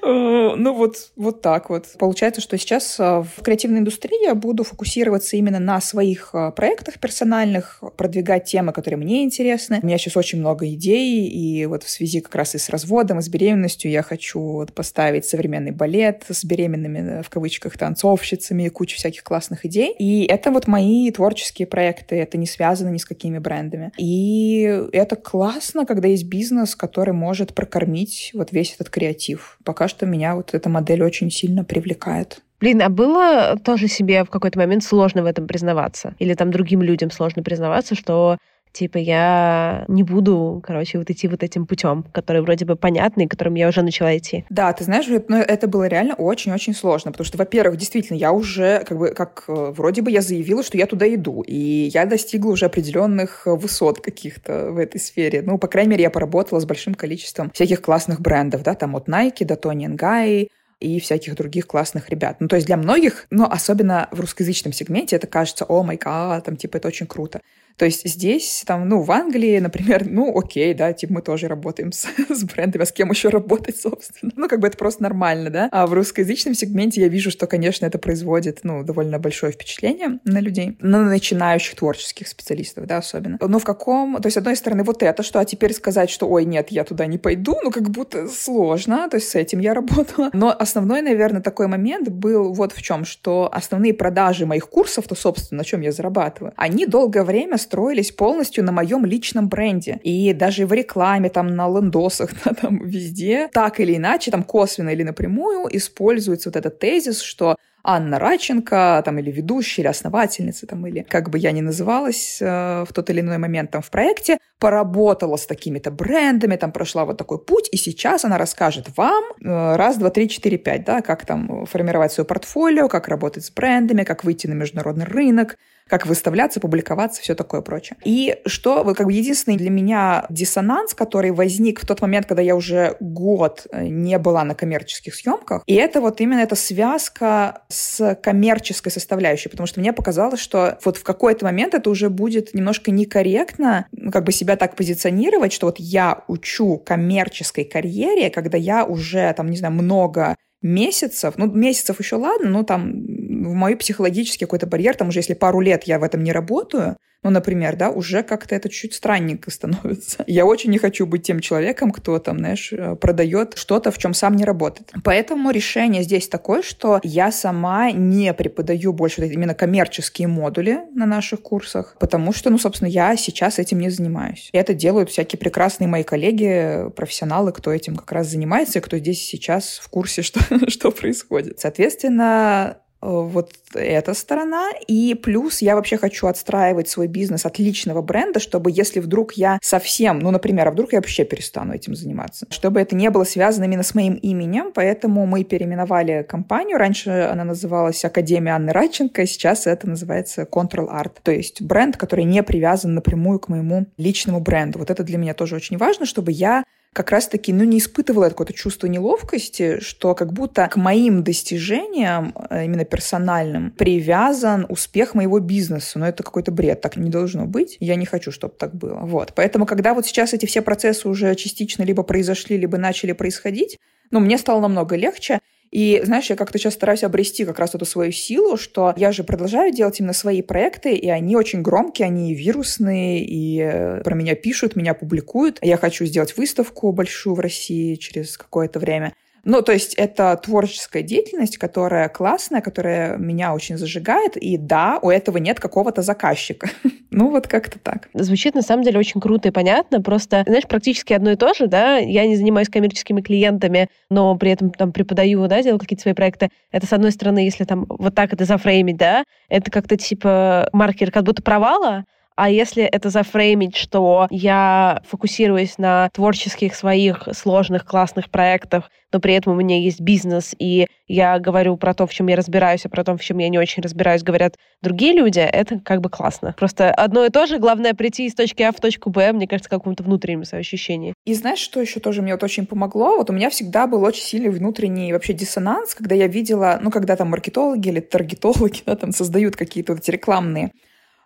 Ну вот, вот так вот. Получается, что сейчас а, в креативной индустрии я буду фокусироваться именно на своих а, проектах персональных, продвигать темы, которые мне интересны. У меня сейчас очень много идей, и вот в связи как раз и с разводом, и с беременностью я хочу поставить современный балет с беременными, в кавычках, танцовщицами, и кучу всяких классных идей. И это вот мои творческие проекты, это не связано ни с какими брендами. И это классно, когда есть бизнес, который может прокормить вот весь этот креатив. Пока что меня вот эта модель очень сильно привлекает. Блин, а было тоже себе в какой-то момент сложно в этом признаваться? Или там другим людям сложно признаваться, что типа я не буду, короче, вот идти вот этим путем, который вроде бы понятный, которым я уже начала идти. Да, ты знаешь, ну, это было реально очень-очень сложно, потому что, во-первых, действительно, я уже как бы как э, вроде бы я заявила, что я туда иду, и я достигла уже определенных высот каких-то в этой сфере. Ну, по крайней мере, я поработала с большим количеством всяких классных брендов, да, там от Nike до Tony Guy, и всяких других классных ребят. Ну, то есть для многих, но особенно в русскоязычном сегменте, это кажется, о май там, типа, это очень круто. То есть здесь, там, ну, в Англии, например, ну, окей, да, типа мы тоже работаем с, с брендами, а с кем еще работать, собственно. Ну, как бы это просто нормально, да. А в русскоязычном сегменте я вижу, что, конечно, это производит, ну, довольно большое впечатление на людей, на начинающих творческих специалистов, да, особенно. Но в каком... То есть, с одной стороны, вот это, что, а теперь сказать, что, ой, нет, я туда не пойду, ну, как будто сложно, то есть с этим я работала. Но основной, наверное, такой момент был вот в чем, что основные продажи моих курсов, то, собственно, на чем я зарабатываю, они долгое время строились полностью на моем личном бренде. И даже в рекламе, там, на лендосах, да, там, везде, так или иначе, там, косвенно или напрямую используется вот этот тезис, что Анна Раченко, там, или ведущая, или основательница, там, или как бы я ни называлась э, в тот или иной момент там в проекте, поработала с такими-то брендами, там прошла вот такой путь, и сейчас она расскажет вам э, раз, два, три, четыре, пять, да, как там формировать свое портфолио, как работать с брендами, как выйти на международный рынок, как выставляться, публиковаться, все такое прочее. И что, вот как бы единственный для меня диссонанс, который возник в тот момент, когда я уже год э, не была на коммерческих съемках, и это вот именно эта связка с коммерческой составляющей, потому что мне показалось, что вот в какой-то момент это уже будет немножко некорректно ну, как бы себя так позиционировать, что вот я учу коммерческой карьере, когда я уже там, не знаю, много месяцев, ну, месяцев еще ладно, но там в мой психологический какой-то барьер, там уже если пару лет я в этом не работаю, ну, например, да, уже как-то это чуть странненько становится. Я очень не хочу быть тем человеком, кто там, знаешь, э, продает что-то, в чем сам не работает. Поэтому решение здесь такое, что я сама не преподаю больше именно коммерческие модули на наших курсах, потому что, ну, собственно, я сейчас этим не занимаюсь. И это делают всякие прекрасные мои коллеги, профессионалы, кто этим как раз занимается, и кто здесь сейчас в курсе, что, что происходит. Соответственно, вот эта сторона. И плюс я вообще хочу отстраивать свой бизнес от личного бренда, чтобы если вдруг я совсем, ну, например, а вдруг я вообще перестану этим заниматься, чтобы это не было связано именно с моим именем, поэтому мы переименовали компанию. Раньше она называлась Академия Анны Радченко, сейчас это называется Control Art, то есть бренд, который не привязан напрямую к моему личному бренду. Вот это для меня тоже очень важно, чтобы я как раз-таки, ну, не испытывала какое-то чувство неловкости, что как будто к моим достижениям, э, именно персональным, привязан успех моего бизнеса. Но это какой-то бред, так не должно быть. Я не хочу, чтобы так было. Вот. Поэтому, когда вот сейчас эти все процессы уже частично либо произошли, либо начали происходить, ну, мне стало намного легче. И, знаешь, я как-то сейчас стараюсь обрести как раз эту свою силу, что я же продолжаю делать именно свои проекты, и они очень громкие, они вирусные, и э, про меня пишут, меня публикуют. Я хочу сделать выставку большую в России через какое-то время. Ну, то есть это творческая деятельность, которая классная, которая меня очень зажигает, и да, у этого нет какого-то заказчика. ну, вот как-то так. Звучит на самом деле очень круто и понятно, просто, знаешь, практически одно и то же, да, я не занимаюсь коммерческими клиентами, но при этом там преподаю, да, делаю какие-то свои проекты. Это, с одной стороны, если там вот так это зафреймить, да, это как-то типа маркер как будто провала, а если это зафреймить, что я фокусируюсь на творческих своих сложных, классных проектах, но при этом у меня есть бизнес, и я говорю про то, в чем я разбираюсь, а про то, в чем я не очень разбираюсь, говорят другие люди, это как бы классно. Просто одно и то же, главное прийти из точки А в точку Б, мне кажется, какому-то внутреннему ощущению. И знаешь, что еще тоже мне вот очень помогло? Вот у меня всегда был очень сильный внутренний вообще диссонанс, когда я видела, ну, когда там маркетологи или таргетологи, да, там создают какие-то вот эти рекламные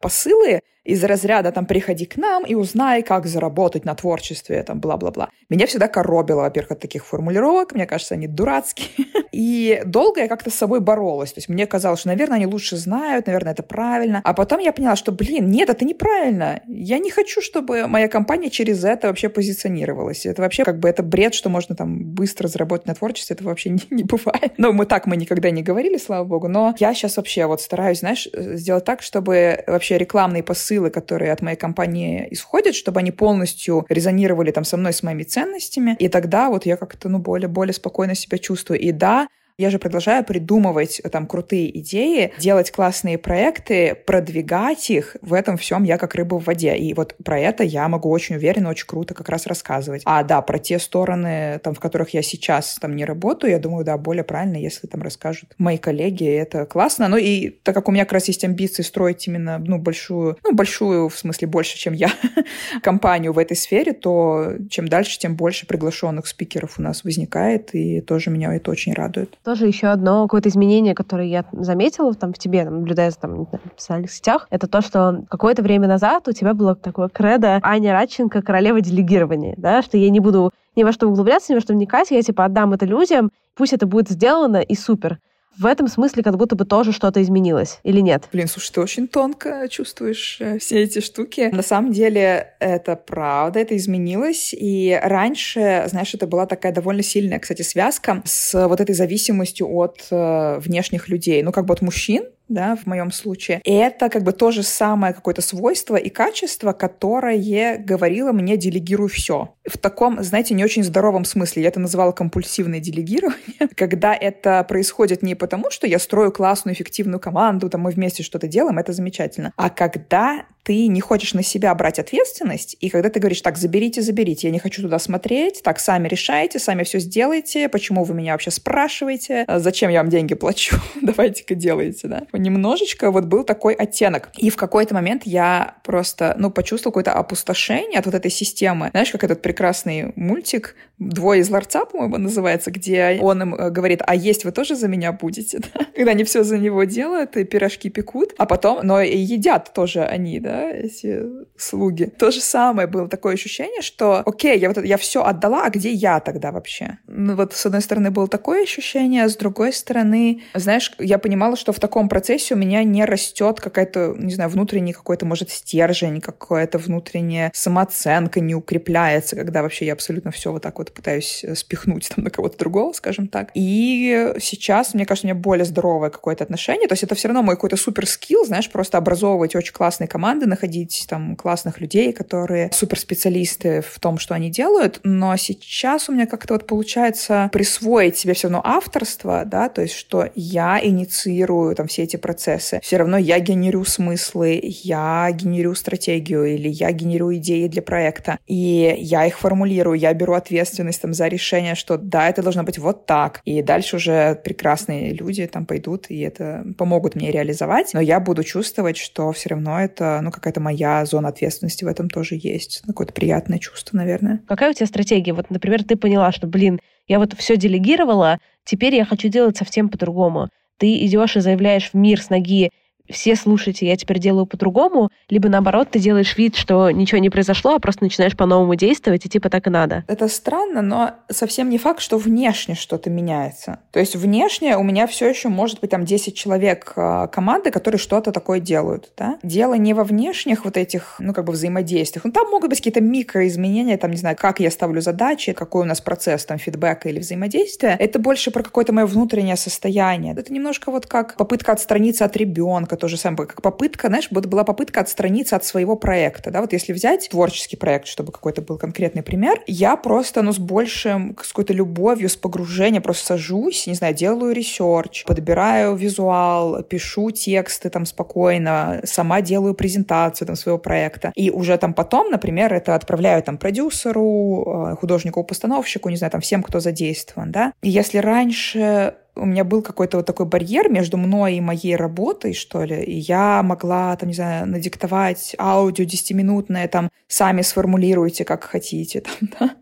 посылы, из разряда там «приходи к нам и узнай, как заработать на творчестве», там бла-бла-бла. Меня всегда коробило, во-первых, от таких формулировок, мне кажется, они дурацкие. И долго я как-то с собой боролась. То есть мне казалось, что, наверное, они лучше знают, наверное, это правильно. А потом я поняла, что, блин, нет, это неправильно. Я не хочу, чтобы моя компания через это вообще позиционировалась. Это вообще как бы это бред, что можно там быстро заработать на творчестве. Это вообще не, не бывает. Но мы так мы никогда не говорили, слава богу. Но я сейчас вообще вот стараюсь, знаешь, сделать так, чтобы вообще рекламные посылы посылы, которые от моей компании исходят, чтобы они полностью резонировали там со мной, с моими ценностями. И тогда вот я как-то, ну, более, более спокойно себя чувствую. И да, я же продолжаю придумывать э, там крутые идеи, делать классные проекты, продвигать их. В этом всем я как рыба в воде. И вот про это я могу очень уверенно, очень круто как раз рассказывать. А да, про те стороны, там, в которых я сейчас там не работаю, я думаю, да, более правильно, если там расскажут мои коллеги, это классно. Ну и так как у меня как раз есть амбиции строить именно, ну, большую, ну, большую, в смысле, больше, чем я, компанию в этой сфере, то чем дальше, тем больше приглашенных спикеров у нас возникает, и тоже меня это очень радует тоже еще одно какое-то изменение, которое я заметила там, в тебе, наблюдая там, в социальных сетях, это то, что какое-то время назад у тебя было такое кредо Аня Радченко, королева делегирования, да, что я не буду ни во что углубляться, ни во что вникать, я типа отдам это людям, пусть это будет сделано и супер в этом смысле как будто бы тоже что-то изменилось, или нет? Блин, слушай, ты очень тонко чувствуешь э, все эти штуки. На самом деле это правда, это изменилось. И раньше, знаешь, это была такая довольно сильная, кстати, связка с вот этой зависимостью от э, внешних людей. Ну, как бы от мужчин, да, в моем случае. И это как бы то же самое какое-то свойство и качество, которое говорило мне «делегируй все». В таком, знаете, не очень здоровом смысле. Я это называла компульсивное делегирование, когда это происходит не потому, что я строю классную, эффективную команду, там мы вместе что-то делаем, это замечательно, а когда ты не хочешь на себя брать ответственность, и когда ты говоришь, так, заберите, заберите, я не хочу туда смотреть, так, сами решайте, сами все сделайте, почему вы меня вообще спрашиваете, зачем я вам деньги плачу, давайте-ка делайте, да. Немножечко вот был такой оттенок. И в какой-то момент я просто, ну, почувствовал какое-то опустошение от вот этой системы. Знаешь, как этот прекрасный мультик «Двое из ларца», по-моему, называется, где он им э, говорит, а есть вы тоже за меня будете, да? Когда они все за него делают, и пирожки пекут, а потом, но и едят тоже они, да, эти слуги. То же самое было такое ощущение, что, окей, я вот я все отдала, а где я тогда вообще? Ну вот с одной стороны было такое ощущение, а с другой стороны, знаешь, я понимала, что в таком процессе у меня не растет какая-то, не знаю, внутренний какой-то, может, стержень, какая-то внутренняя самооценка не укрепляется, когда вообще я абсолютно все вот так вот пытаюсь э, спихнуть там на кого-то другого, скажем так. И сейчас, мне кажется, у меня более здоровое какое-то отношение. То есть это все равно мой какой-то супер скилл, знаешь, просто образовывать очень классные команды, находить там классных людей, которые суперспециалисты в том, что они делают. Но сейчас у меня как-то вот получается присвоить себе все равно авторство, да, то есть что я инициирую там все эти процессы. Все равно я генерю смыслы, я генерю стратегию или я генерю идеи для проекта. И я их формулирую, я беру ответственность там за решение, что да, это должно быть вот так. И дальше уже прекрасные люди там пойдут и это помогут мне реализовать. Но я буду чувствовать, что все равно это, ну, какая-то моя зона ответственности в этом тоже есть. Какое-то приятное чувство, наверное. Какая у тебя стратегия? Вот, например, ты поняла, что, блин, я вот все делегировала, теперь я хочу делать совсем по-другому. Ты идешь и заявляешь в мир с ноги, все слушайте, я теперь делаю по-другому, либо наоборот, ты делаешь вид, что ничего не произошло, а просто начинаешь по-новому действовать, и типа так и надо. Это странно, но совсем не факт, что внешне что-то меняется. То есть внешне у меня все еще может быть там 10 человек а, команды, которые что-то такое делают. Да? Дело не во внешних вот этих, ну, как бы взаимодействиях. Ну, там могут быть какие-то микроизменения, там, не знаю, как я ставлю задачи, какой у нас процесс там фидбэка или взаимодействия. Это больше про какое-то мое внутреннее состояние. Это немножко вот как попытка отстраниться от ребенка, то же самое, как попытка, знаешь, вот была попытка отстраниться от своего проекта, да, вот если взять творческий проект, чтобы какой-то был конкретный пример, я просто, ну, с большим, с какой-то любовью, с погружением просто сажусь, не знаю, делаю research, подбираю визуал, пишу тексты там спокойно, сама делаю презентацию там своего проекта, и уже там потом, например, это отправляю там продюсеру, э, художнику-постановщику, не знаю, там всем, кто задействован, да, и если раньше у меня был какой-то вот такой барьер между мной и моей работой, что ли, и я могла, там, не знаю, надиктовать аудио 10-минутное, там, сами сформулируйте, как хотите, там, да,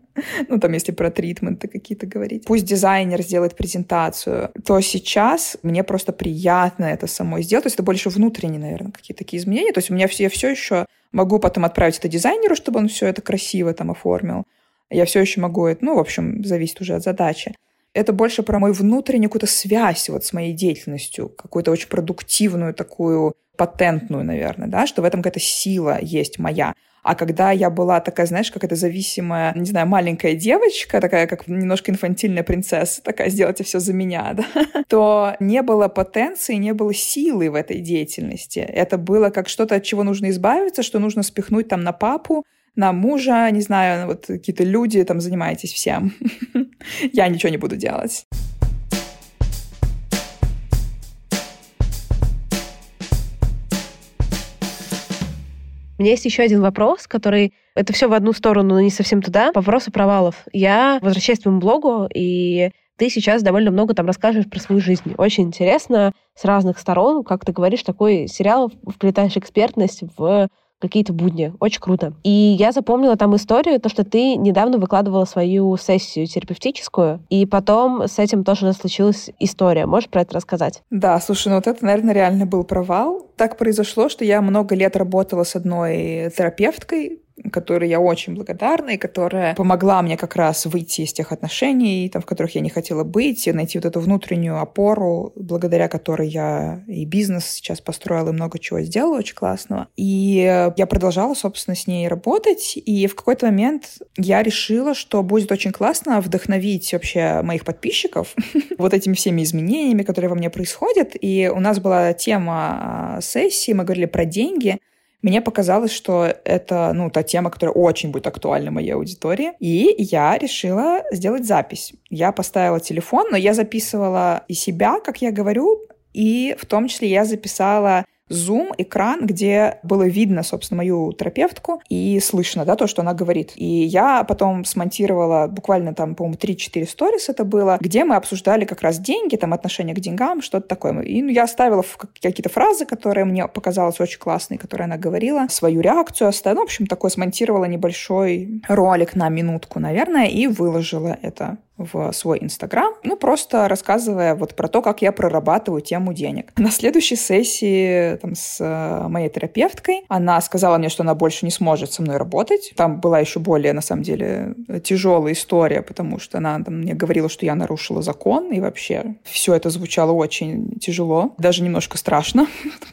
ну, там, если про тритменты какие-то говорить. Пусть дизайнер сделает презентацию, то сейчас мне просто приятно это самой сделать. То есть это больше внутренние, наверное, какие-то такие изменения. То есть у меня все, я все еще могу потом отправить это дизайнеру, чтобы он все это красиво там оформил. Я все еще могу это, ну, в общем, зависит уже от задачи это больше про мою внутреннюю какую-то связь вот с моей деятельностью, какую-то очень продуктивную такую, патентную, наверное, да, что в этом какая-то сила есть моя. А когда я была такая, знаешь, какая-то зависимая, не знаю, маленькая девочка, такая как немножко инфантильная принцесса, такая, сделайте все за меня, да, то не было потенции, не было силы в этой деятельности. Это было как что-то, от чего нужно избавиться, что нужно спихнуть там на папу, на мужа, не знаю, вот какие-то люди там занимаетесь всем. Я ничего не буду делать. У меня есть еще один вопрос, который... Это все в одну сторону, но не совсем туда. По вопросу провалов. Я возвращаюсь к твоему блогу, и ты сейчас довольно много там расскажешь про свою жизнь. Очень интересно с разных сторон, как ты говоришь, такой сериал вплетаешь экспертность в какие-то будни. Очень круто. И я запомнила там историю, то, что ты недавно выкладывала свою сессию терапевтическую, и потом с этим тоже случилась история. Можешь про это рассказать? Да, слушай, ну вот это, наверное, реально был провал. Так произошло, что я много лет работала с одной терапевткой, которой я очень благодарна, и которая помогла мне как раз выйти из тех отношений, там, в которых я не хотела быть, и найти вот эту внутреннюю опору, благодаря которой я и бизнес сейчас построила, и много чего сделала очень классного. И я продолжала, собственно, с ней работать, и в какой-то момент я решила, что будет очень классно вдохновить вообще моих подписчиков вот этими всеми изменениями, которые во мне происходят. И у нас была тема а, сессии, мы говорили про деньги, мне показалось, что это, ну, та тема, которая очень будет актуальна моей аудитории. И я решила сделать запись. Я поставила телефон, но я записывала и себя, как я говорю, и в том числе я записала Zoom экран, где было видно, собственно, мою терапевтку и слышно, да, то, что она говорит. И я потом смонтировала буквально там, по-моему, 3-4 сторис это было, где мы обсуждали как раз деньги, там, отношение к деньгам, что-то такое. И ну, я оставила какие-то фразы, которые мне показалось очень классные, которые она говорила, свою реакцию оставила. Ну, в общем, такой смонтировала небольшой ролик на минутку, наверное, и выложила это в свой Инстаграм, ну, просто рассказывая вот про то, как я прорабатываю тему денег. На следующей сессии там, с э, моей терапевткой она сказала мне, что она больше не сможет со мной работать. Там была еще более, на самом деле, тяжелая история, потому что она там, мне говорила, что я нарушила закон, и вообще все это звучало очень тяжело, даже немножко страшно,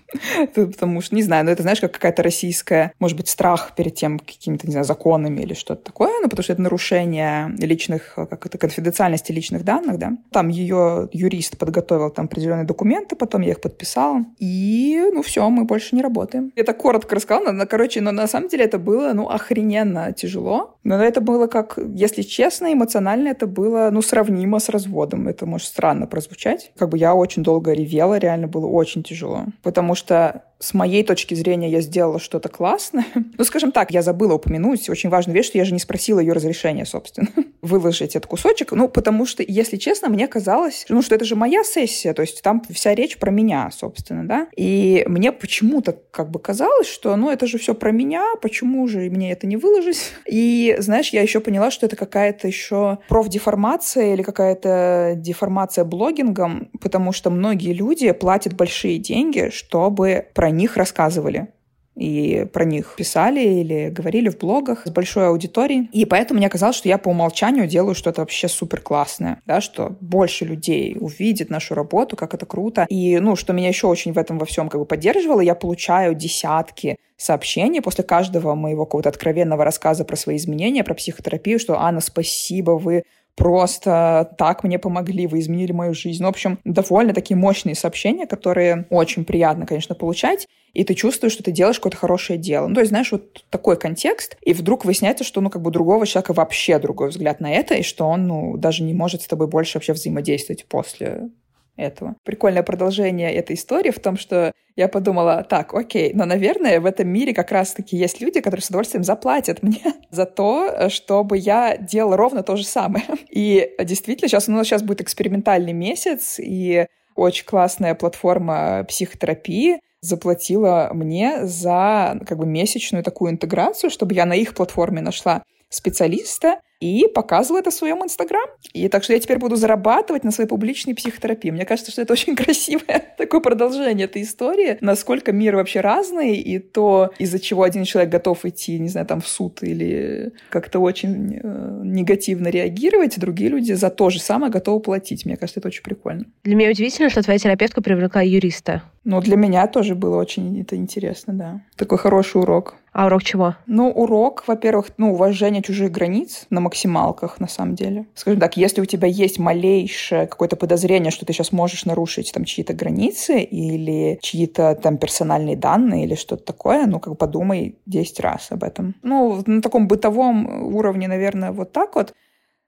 потому что, не знаю, ну, это, знаешь, как какая-то российская, может быть, страх перед тем какими-то, не знаю, законами или что-то такое, ну, потому что это нарушение личных, как это, конфиденциальности личных данных, да. Там ее юрист подготовил там определенные документы, потом я их подписала. И, ну, все, мы больше не работаем. Я так коротко рассказала, но, короче, но на самом деле это было, ну, охрененно тяжело. Но это было как, если честно, эмоционально это было, ну, сравнимо с разводом. Это может странно прозвучать. Как бы я очень долго ревела, реально было очень тяжело. Потому что с моей точки зрения я сделала что-то классное. Ну, скажем так, я забыла упомянуть очень важную вещь, что я же не спросила ее разрешения, собственно, выложить этот кусочек. Ну, потому что, если честно, мне казалось, ну, что это же моя сессия, то есть там вся речь про меня, собственно, да. И мне почему-то как бы казалось, что, ну, это же все про меня, почему же мне это не выложить? И, знаешь, я еще поняла, что это какая-то еще профдеформация или какая-то деформация блогингом, потому что многие люди платят большие деньги, чтобы про них рассказывали и про них писали или говорили в блогах с большой аудиторией. И поэтому мне казалось, что я по умолчанию делаю что-то вообще супер классное, да, что больше людей увидит нашу работу, как это круто. И, ну, что меня еще очень в этом во всем как бы поддерживало, я получаю десятки сообщений после каждого моего какого-то откровенного рассказа про свои изменения, про психотерапию, что «Анна, спасибо, вы просто так мне помогли, вы изменили мою жизнь. Ну, в общем, довольно такие мощные сообщения, которые очень приятно, конечно, получать, и ты чувствуешь, что ты делаешь какое-то хорошее дело. Ну, то есть, знаешь, вот такой контекст, и вдруг выясняется, что, ну, как бы другого человека вообще другой взгляд на это, и что он, ну, даже не может с тобой больше вообще взаимодействовать после этого. Прикольное продолжение этой истории в том, что я подумала, так, окей, но, наверное, в этом мире как раз-таки есть люди, которые с удовольствием заплатят мне за то, чтобы я делала ровно то же самое. И действительно, сейчас у нас сейчас будет экспериментальный месяц, и очень классная платформа психотерапии заплатила мне за как бы месячную такую интеграцию, чтобы я на их платформе нашла специалиста, и показываю это в своем Инстаграм. И так что я теперь буду зарабатывать на своей публичной психотерапии. Мне кажется, что это очень красивое такое продолжение этой истории. Насколько мир вообще разный, и то, из-за чего один человек готов идти, не знаю, там в суд или как-то очень э, негативно реагировать, другие люди за то же самое готовы платить. Мне кажется, это очень прикольно. Для меня удивительно, что твоя терапевтка привлекла юриста. Ну, для меня тоже было очень это интересно, да. Такой хороший урок. А урок чего? Ну, урок, во-первых, ну, уважение чужих границ на максималках, на самом деле. Скажем так, если у тебя есть малейшее какое-то подозрение, что ты сейчас можешь нарушить там чьи-то границы или чьи-то там персональные данные или что-то такое, ну, как подумай 10 раз об этом. Ну, на таком бытовом уровне, наверное, вот так вот.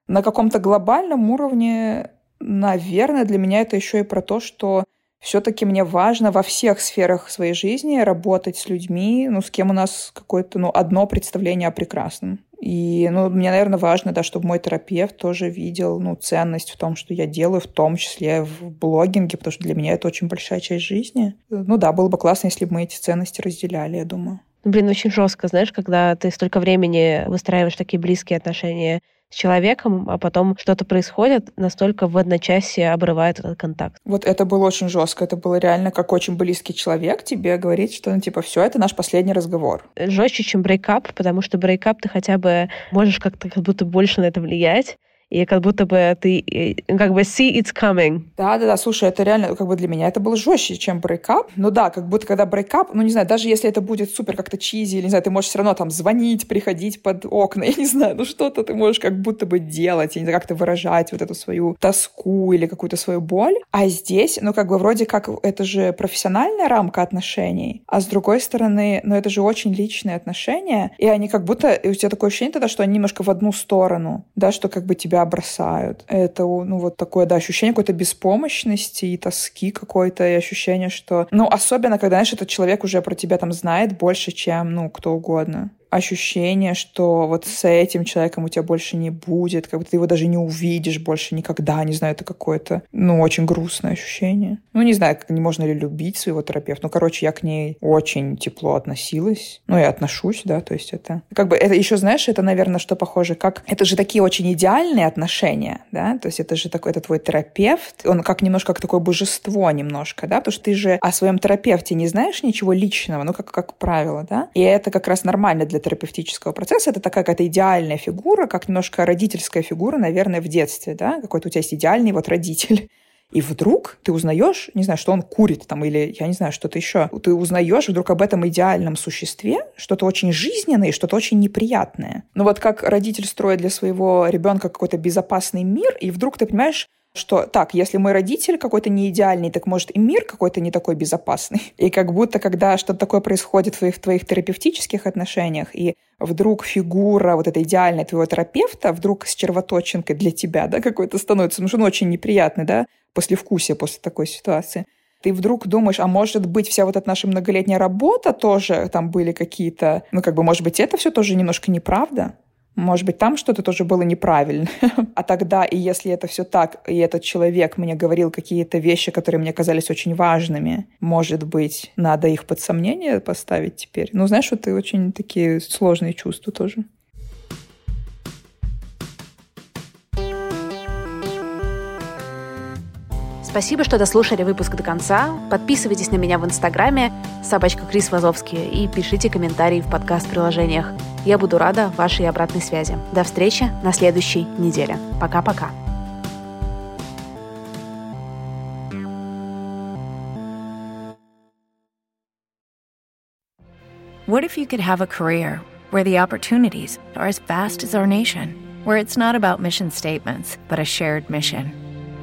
На каком-то глобальном уровне, наверное, для меня это еще и про то, что все-таки мне важно во всех сферах своей жизни работать с людьми, ну, с кем у нас какое-то, ну, одно представление о прекрасном. И, ну, мне, наверное, важно, да, чтобы мой терапевт тоже видел, ну, ценность в том, что я делаю, в том числе в блогинге, потому что для меня это очень большая часть жизни. Ну да, было бы классно, если бы мы эти ценности разделяли, я думаю. Блин, очень жестко, знаешь, когда ты столько времени выстраиваешь такие близкие отношения с человеком, а потом что-то происходит, настолько в одночасье обрывает этот контакт. Вот это было очень жестко. Это было реально как очень близкий человек тебе говорит, что ну типа все, это наш последний разговор. Жестче, чем breakup, потому что breakup ты хотя бы можешь как-то как будто больше на это влиять и как будто бы ты э, как бы see it's coming. Да, да, да, слушай, это реально как бы для меня это было жестче, чем breakup. Ну да, как будто когда breakup, ну не знаю, даже если это будет супер как-то cheesy, или не знаю, ты можешь все равно там звонить, приходить под окна, я не знаю, ну что-то ты можешь как будто бы делать, я не знаю, как-то выражать вот эту свою тоску или какую-то свою боль. А здесь, ну как бы вроде как это же профессиональная рамка отношений, а с другой стороны, ну это же очень личные отношения, и они как будто, у тебя такое ощущение тогда, что они немножко в одну сторону, да, что как бы тебя тебя бросают. Это, ну, вот такое, да, ощущение какой-то беспомощности и тоски какой-то, и ощущение, что... Ну, особенно, когда, знаешь, этот человек уже про тебя там знает больше, чем, ну, кто угодно ощущение, что вот с этим человеком у тебя больше не будет, как бы ты его даже не увидишь больше никогда, не знаю, это какое-то, ну, очень грустное ощущение. Ну, не знаю, как, не можно ли любить своего терапевта. Ну, короче, я к ней очень тепло относилась, ну, и отношусь, да, то есть это... Как бы это еще, знаешь, это, наверное, что похоже, как... Это же такие очень идеальные отношения, да, то есть это же такой, это твой терапевт, он как немножко как такое божество немножко, да, потому что ты же о своем терапевте не знаешь ничего личного, ну, как, как правило, да, и это как раз нормально для терапевтического процесса. Это такая какая-то идеальная фигура, как немножко родительская фигура, наверное, в детстве, да, какой-то у тебя есть идеальный вот родитель. И вдруг ты узнаешь, не знаю, что он курит там, или я не знаю, что-то еще. Ты узнаешь вдруг об этом идеальном существе, что-то очень жизненное и что-то очень неприятное. Ну вот как родитель строит для своего ребенка какой-то безопасный мир, и вдруг ты понимаешь, что так, если мой родитель какой-то не идеальный, так может и мир какой-то не такой безопасный. И как будто, когда что-то такое происходит в твоих, в твоих терапевтических отношениях, и вдруг фигура вот этой идеальной твоего терапевта вдруг с червоточинкой для тебя, да, какой-то становится, ну, что он очень неприятный, да, послевкусие после такой ситуации ты вдруг думаешь, а может быть, вся вот эта наша многолетняя работа тоже там были какие-то, ну, как бы, может быть, это все тоже немножко неправда? Может быть, там что-то тоже было неправильно. а тогда, и если это все так, и этот человек мне говорил какие-то вещи, которые мне казались очень важными, может быть, надо их под сомнение поставить теперь? Ну, знаешь, вот и очень такие сложные чувства тоже. Спасибо, что дослушали выпуск до конца. Подписывайтесь на меня в Инстаграме собачка Крис Вазовский и пишите комментарии в подкаст-приложениях. Я буду рада вашей обратной связи. До встречи на следующей неделе. Пока-пока. What if you could have a career where the opportunities are as vast as our nation, where it's not about mission statements, but a shared mission?